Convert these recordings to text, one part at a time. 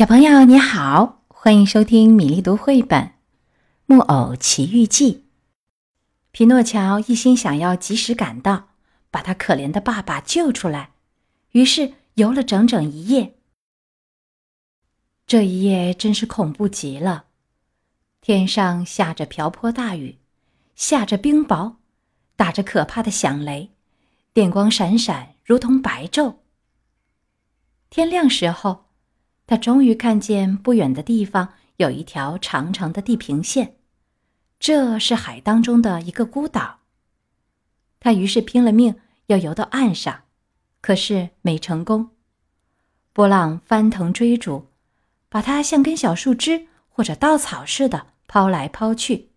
小朋友你好，欢迎收听米粒读绘本《木偶奇遇记》。皮诺乔一心想要及时赶到，把他可怜的爸爸救出来，于是游了整整一夜。这一夜真是恐怖极了，天上下着瓢泼大雨，下着冰雹，打着可怕的响雷，电光闪闪，如同白昼。天亮时候。他终于看见不远的地方有一条长长的地平线，这是海当中的一个孤岛。他于是拼了命要游到岸上，可是没成功。波浪翻腾追逐，把他像根小树枝或者稻草似的抛来抛去。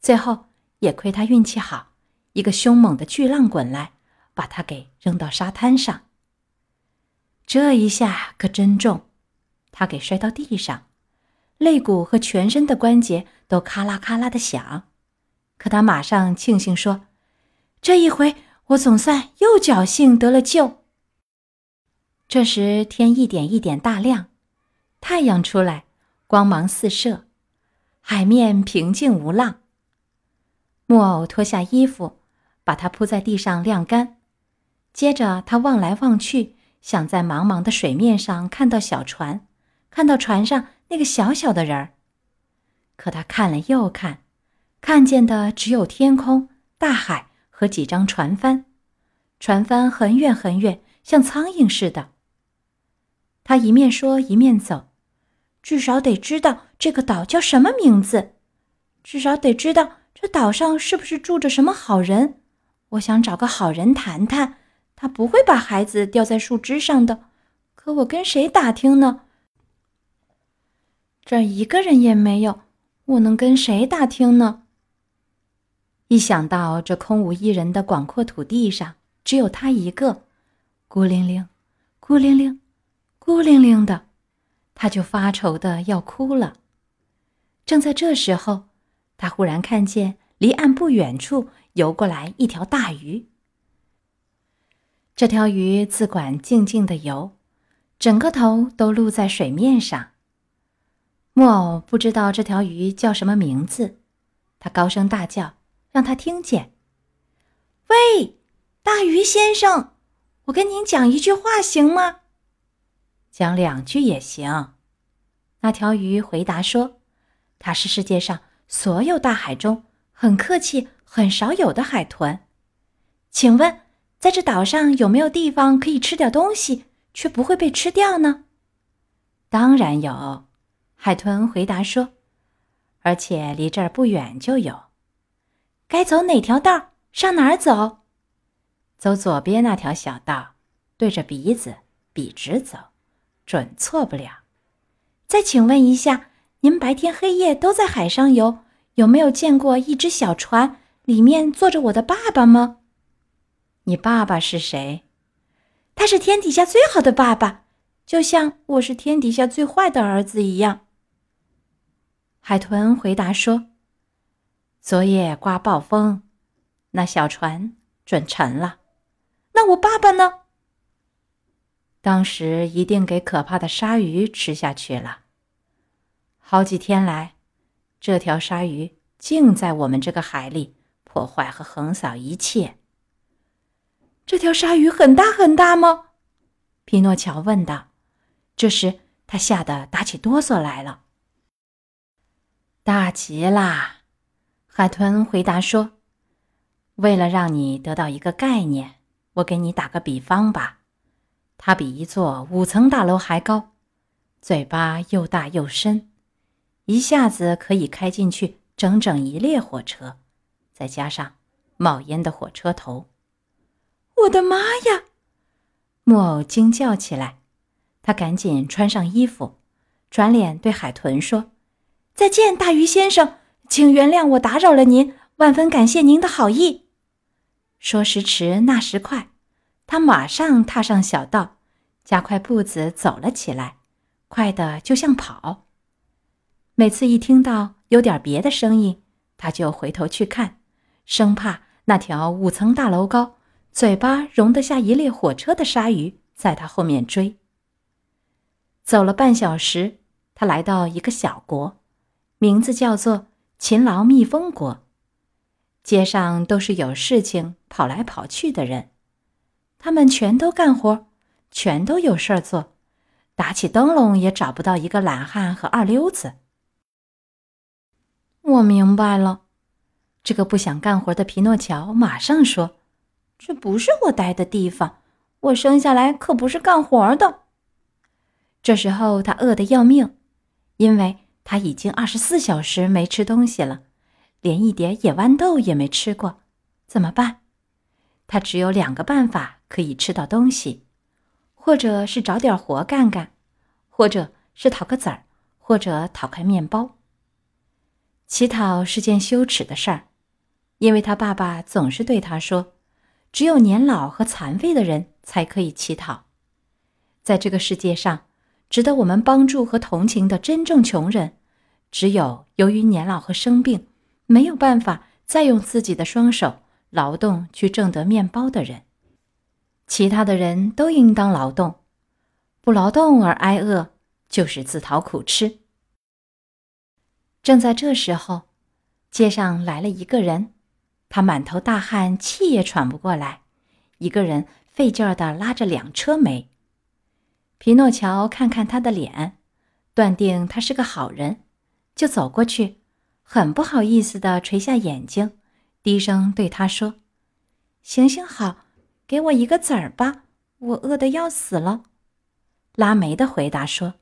最后也亏他运气好，一个凶猛的巨浪滚来，把他给扔到沙滩上。这一下可真重。他给摔到地上，肋骨和全身的关节都咔啦咔啦的响。可他马上庆幸说：“这一回我总算又侥幸得了救。”这时天一点一点大亮，太阳出来，光芒四射，海面平静无浪。木偶脱下衣服，把它铺在地上晾干。接着他望来望去，想在茫茫的水面上看到小船。看到船上那个小小的人儿，可他看了又看，看见的只有天空、大海和几张船帆，船帆很远很远，像苍蝇似的。他一面说一面走，至少得知道这个岛叫什么名字，至少得知道这岛上是不是住着什么好人。我想找个好人谈谈，他不会把孩子吊在树枝上的。可我跟谁打听呢？这儿一个人也没有，我能跟谁打听呢？一想到这空无一人的广阔土地上只有他一个，孤零零、孤零零、孤零零的，他就发愁的要哭了。正在这时候，他忽然看见离岸不远处游过来一条大鱼。这条鱼自管静静的游，整个头都露在水面上。木偶不知道这条鱼叫什么名字，他高声大叫，让他听见：“喂，大鱼先生，我跟您讲一句话行吗？讲两句也行。”那条鱼回答说：“它是世界上所有大海中很客气、很少有的海豚。请问，在这岛上有没有地方可以吃点东西，却不会被吃掉呢？”“当然有。”海豚回答说：“而且离这儿不远就有。该走哪条道？上哪儿走？走左边那条小道，对着鼻子笔直走，准错不了。再请问一下，您白天黑夜都在海上游，有没有见过一只小船，里面坐着我的爸爸吗？你爸爸是谁？他是天底下最好的爸爸，就像我是天底下最坏的儿子一样。”海豚回答说：“昨夜刮暴风，那小船准沉了。那我爸爸呢？当时一定给可怕的鲨鱼吃下去了。好几天来，这条鲨鱼竟在我们这个海里破坏和横扫一切。这条鲨鱼很大很大吗？”皮诺乔问道。这时他吓得打起哆嗦来了。大极啦，海豚回答说：“为了让你得到一个概念，我给你打个比方吧。它比一座五层大楼还高，嘴巴又大又深，一下子可以开进去整整一列火车，再加上冒烟的火车头。”我的妈呀！木偶惊叫起来，他赶紧穿上衣服，转脸对海豚说。再见，大鱼先生，请原谅我打扰了您，万分感谢您的好意。说时迟，那时快，他马上踏上小道，加快步子走了起来，快的就像跑。每次一听到有点别的声音，他就回头去看，生怕那条五层大楼高、嘴巴容得下一列火车的鲨鱼在他后面追。走了半小时，他来到一个小国，名字叫做勤劳蜜蜂国。街上都是有事情跑来跑去的人，他们全都干活，全都有事儿做，打起灯笼也找不到一个懒汉和二流子。我明白了，这个不想干活的皮诺乔马上说：“这不是我待的地方，我生下来可不是干活的。”这时候他饿得要命，因为他已经二十四小时没吃东西了。连一点野豌豆也没吃过，怎么办？他只有两个办法可以吃到东西，或者是找点活干干，或者是讨个子儿，或者讨块面包。乞讨是件羞耻的事儿，因为他爸爸总是对他说：“只有年老和残废的人才可以乞讨。”在这个世界上，值得我们帮助和同情的真正穷人，只有由于年老和生病。没有办法再用自己的双手劳动去挣得面包的人，其他的人都应当劳动，不劳动而挨饿就是自讨苦吃。正在这时候，街上来了一个人，他满头大汗，气也喘不过来，一个人费劲儿的拉着两车煤。皮诺乔看看他的脸，断定他是个好人，就走过去。很不好意思的垂下眼睛，低声对他说：“行行好，给我一个子儿吧，我饿得要死了。”拉梅的回答说：“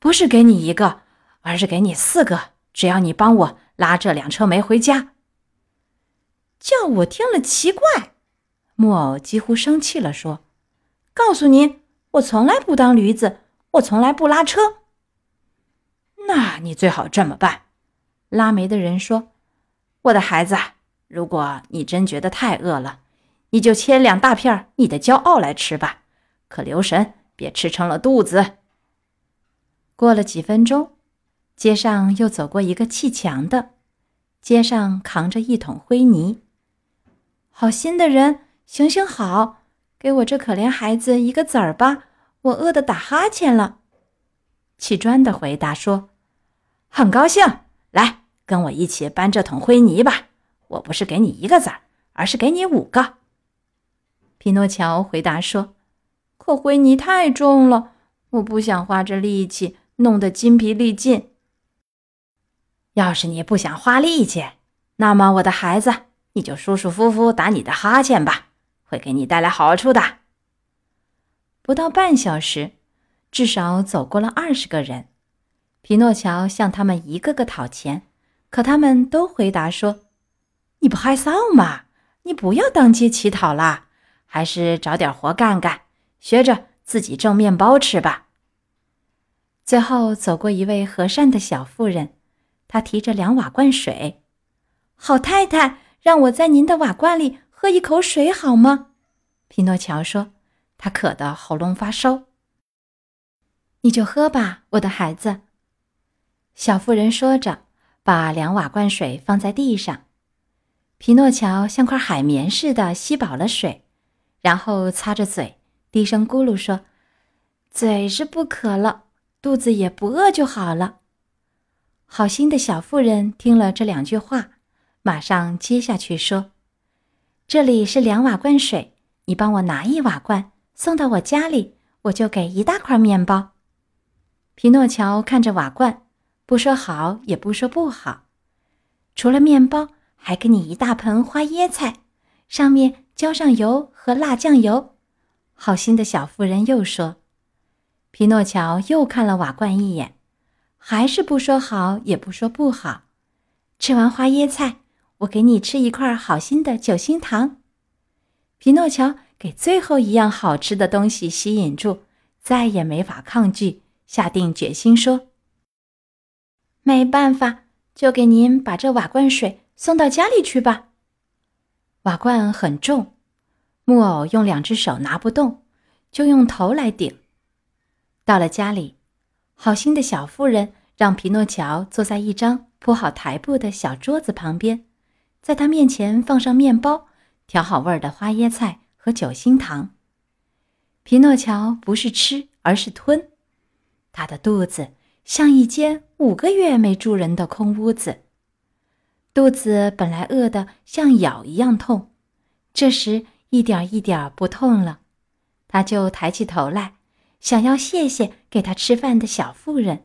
不是给你一个，而是给你四个，只要你帮我拉这两车煤回家。”叫我听了奇怪，木偶几乎生气了，说：“告诉您，我从来不当驴子，我从来不拉车。那你最好这么办。”拉煤的人说：“我的孩子，如果你真觉得太饿了，你就切两大片你的骄傲来吃吧。可留神，别吃撑了肚子。”过了几分钟，街上又走过一个砌墙的，肩上扛着一桶灰泥。好心的人，行行好，给我这可怜孩子一个子儿吧，我饿得打哈欠了。砌砖的回答说：“很高兴。”来，跟我一起搬这桶灰泥吧！我不是给你一个子儿，而是给你五个。匹诺乔回答说：“可灰泥太重了，我不想花这力气弄得筋疲力尽。要是你不想花力气，那么我的孩子，你就舒舒服服打你的哈欠吧，会给你带来好处的。”不到半小时，至少走过了二十个人。匹诺乔向他们一个个讨钱，可他们都回答说：“你不害臊吗？你不要当街乞讨啦，还是找点活干干，学着自己挣面包吃吧。”最后走过一位和善的小妇人，她提着两瓦罐水。“好太太，让我在您的瓦罐里喝一口水好吗？”匹诺乔说，他渴得喉咙发烧。“你就喝吧，我的孩子。”小妇人说着，把两瓦罐水放在地上。皮诺乔像块海绵似的吸饱了水，然后擦着嘴，低声咕噜说：“嘴是不渴了，肚子也不饿就好了。”好心的小妇人听了这两句话，马上接下去说：“这里是两瓦罐水，你帮我拿一瓦罐送到我家里，我就给一大块面包。”皮诺乔看着瓦罐。不说好，也不说不好。除了面包，还给你一大盆花椰菜，上面浇上油和辣酱油。好心的小妇人又说：“皮诺乔又看了瓦罐一眼，还是不说好，也不说不好。吃完花椰菜，我给你吃一块好心的酒心糖。”皮诺乔给最后一样好吃的东西吸引住，再也没法抗拒，下定决心说。没办法，就给您把这瓦罐水送到家里去吧。瓦罐很重，木偶用两只手拿不动，就用头来顶。到了家里，好心的小妇人让皮诺乔坐在一张铺好台布的小桌子旁边，在他面前放上面包、调好味儿的花椰菜和酒心糖。皮诺乔不是吃，而是吞。他的肚子像一间五个月没住人的空屋子。肚子本来饿得像咬一样痛，这时一点一点不痛了，他就抬起头来，想要谢谢给他吃饭的小妇人。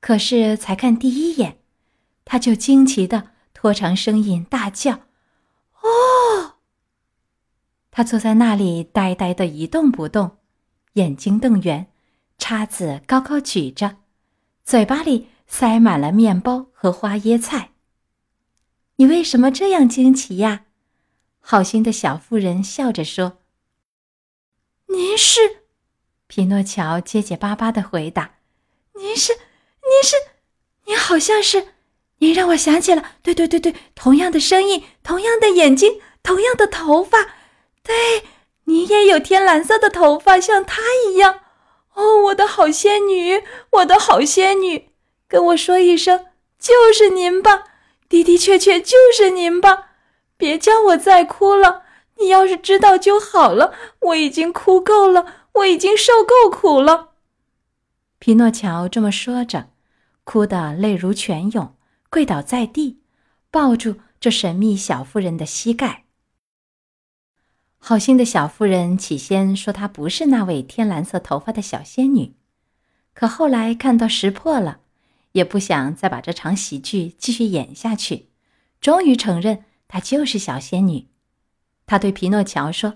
可是才看第一眼，他就惊奇的拖长声音大叫：“哦！”他坐在那里呆呆的一动不动，眼睛瞪圆，叉子高高举着，嘴巴里塞满了面包和花椰菜。你为什么这样惊奇呀？好心的小妇人笑着说：“您是。”匹诺乔结结巴巴的回答：“您是。”您是，您好像是，您让我想起了，对对对对，同样的声音，同样的眼睛，同样的头发，对，你也有天蓝色的头发，像她一样。哦，我的好仙女，我的好仙女，跟我说一声，就是您吧，的的确确就是您吧，别叫我再哭了。你要是知道就好了，我已经哭够了，我已经受够苦了。匹诺乔这么说着。哭得泪如泉涌，跪倒在地，抱住这神秘小妇人的膝盖。好心的小妇人起先说她不是那位天蓝色头发的小仙女，可后来看到识破了，也不想再把这场喜剧继续演下去，终于承认她就是小仙女。她对皮诺乔说：“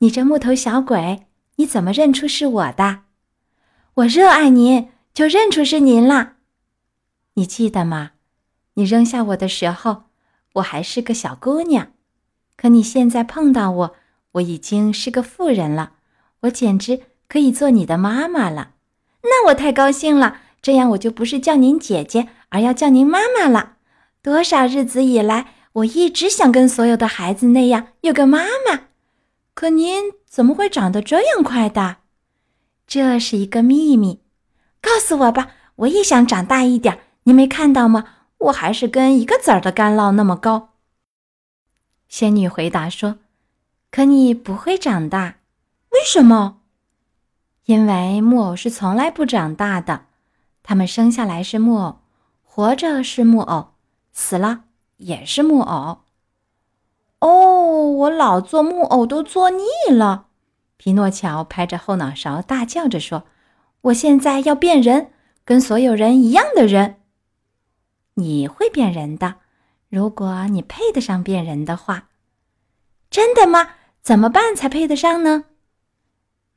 你这木头小鬼，你怎么认出是我的？我热爱您。”就认出是您了，你记得吗？你扔下我的时候，我还是个小姑娘，可你现在碰到我，我已经是个妇人了，我简直可以做你的妈妈了。那我太高兴了，这样我就不是叫您姐姐，而要叫您妈妈了。多少日子以来，我一直想跟所有的孩子那样有个妈妈，可您怎么会长得这样快的？这是一个秘密。告诉我吧，我也想长大一点。你没看到吗？我还是跟一个子儿的干酪那么高。仙女回答说：“可你不会长大，为什么？因为木偶是从来不长大的。他们生下来是木偶，活着是木偶，死了也是木偶。哦，我老做木偶都做腻了。”皮诺乔拍着后脑勺大叫着说。我现在要变人，跟所有人一样的人。你会变人的，如果你配得上变人的话。真的吗？怎么办才配得上呢？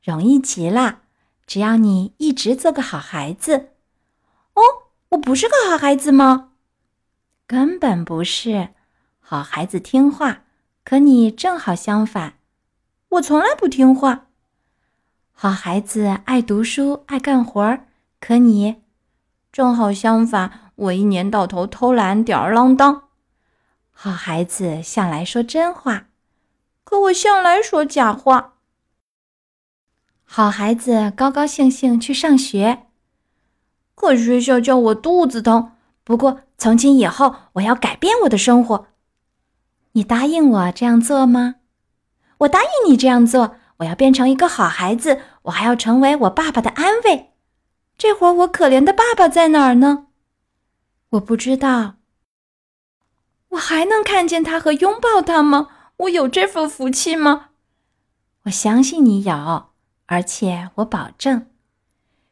容易极了，只要你一直做个好孩子。哦，我不是个好孩子吗？根本不是，好孩子听话，可你正好相反。我从来不听话。好孩子爱读书爱干活儿，可你正好相反。我一年到头偷懒吊儿郎当。好孩子向来说真话，可我向来说假话。好孩子高高兴兴去上学，可学校叫我肚子疼。不过从今以后我要改变我的生活。你答应我这样做吗？我答应你这样做。我要变成一个好孩子，我还要成为我爸爸的安慰。这会儿我可怜的爸爸在哪儿呢？我不知道。我还能看见他和拥抱他吗？我有这份福气吗？我相信你有，而且我保证。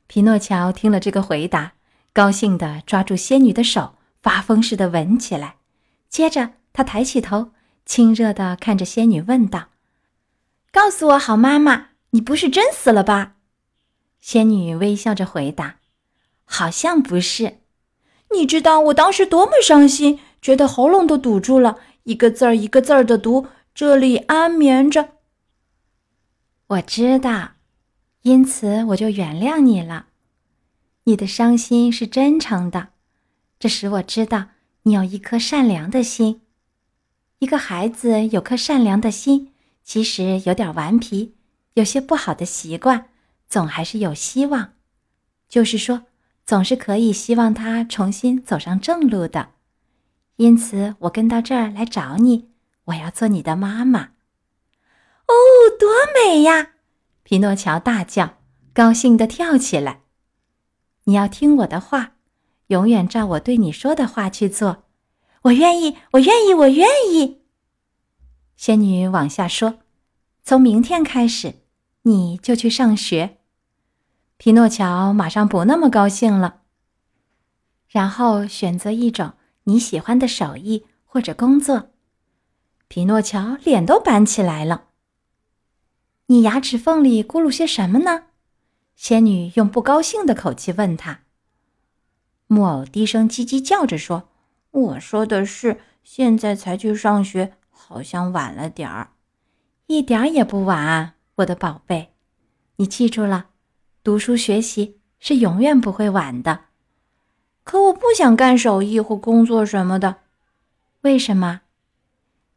皮诺乔听了这个回答，高兴地抓住仙女的手，发疯似的吻起来。接着，他抬起头，亲热地看着仙女，问道。告诉我，好妈妈，你不是真死了吧？仙女微笑着回答：“好像不是。你知道我当时多么伤心，觉得喉咙都堵住了，一个字儿一个字儿的读，这里安眠着。我知道，因此我就原谅你了。你的伤心是真诚的，这使我知道你有一颗善良的心。一个孩子有颗善良的心。”其实有点顽皮，有些不好的习惯，总还是有希望。就是说，总是可以希望他重新走上正路的。因此，我跟到这儿来找你，我要做你的妈妈。哦，多美呀！匹诺乔大叫，高兴地跳起来。你要听我的话，永远照我对你说的话去做。我愿意，我愿意，我愿意。仙女往下说：“从明天开始，你就去上学。”皮诺乔马上不那么高兴了。然后选择一种你喜欢的手艺或者工作。皮诺乔脸都板起来了。你牙齿缝里咕噜些什么呢？仙女用不高兴的口气问他。木偶低声叽叽叫着说：“我说的是，现在才去上学。”好像晚了点儿，一点儿也不晚，我的宝贝。你记住了，读书学习是永远不会晚的。可我不想干手艺或工作什么的，为什么？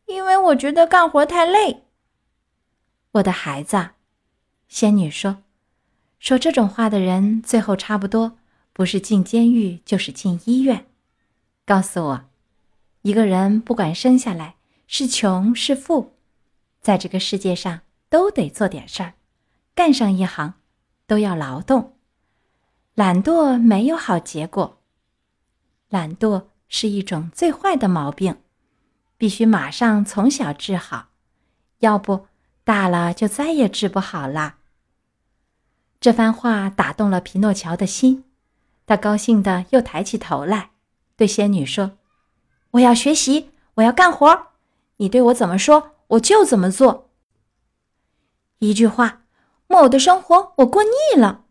因为我觉得干活太累。我的孩子，仙女说，说这种话的人最后差不多不是进监狱就是进医院。告诉我，一个人不管生下来。是穷是富，在这个世界上都得做点事儿，干上一行都要劳动。懒惰没有好结果，懒惰是一种最坏的毛病，必须马上从小治好，要不大了就再也治不好了。这番话打动了皮诺乔的心，他高兴的又抬起头来，对仙女说：“我要学习，我要干活。”你对我怎么说，我就怎么做。一句话，木偶的生活我过腻了，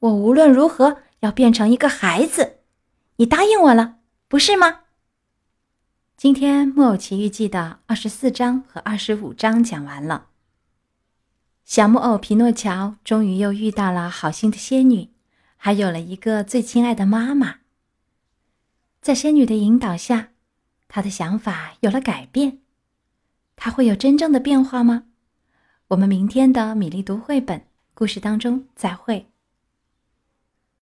我无论如何要变成一个孩子。你答应我了，不是吗？今天《木偶奇遇记》的二十四章和二十五章讲完了。小木偶皮诺乔终于又遇到了好心的仙女，还有了一个最亲爱的妈妈。在仙女的引导下，他的想法有了改变。他会有真正的变化吗？我们明天的米粒读绘本故事当中再会。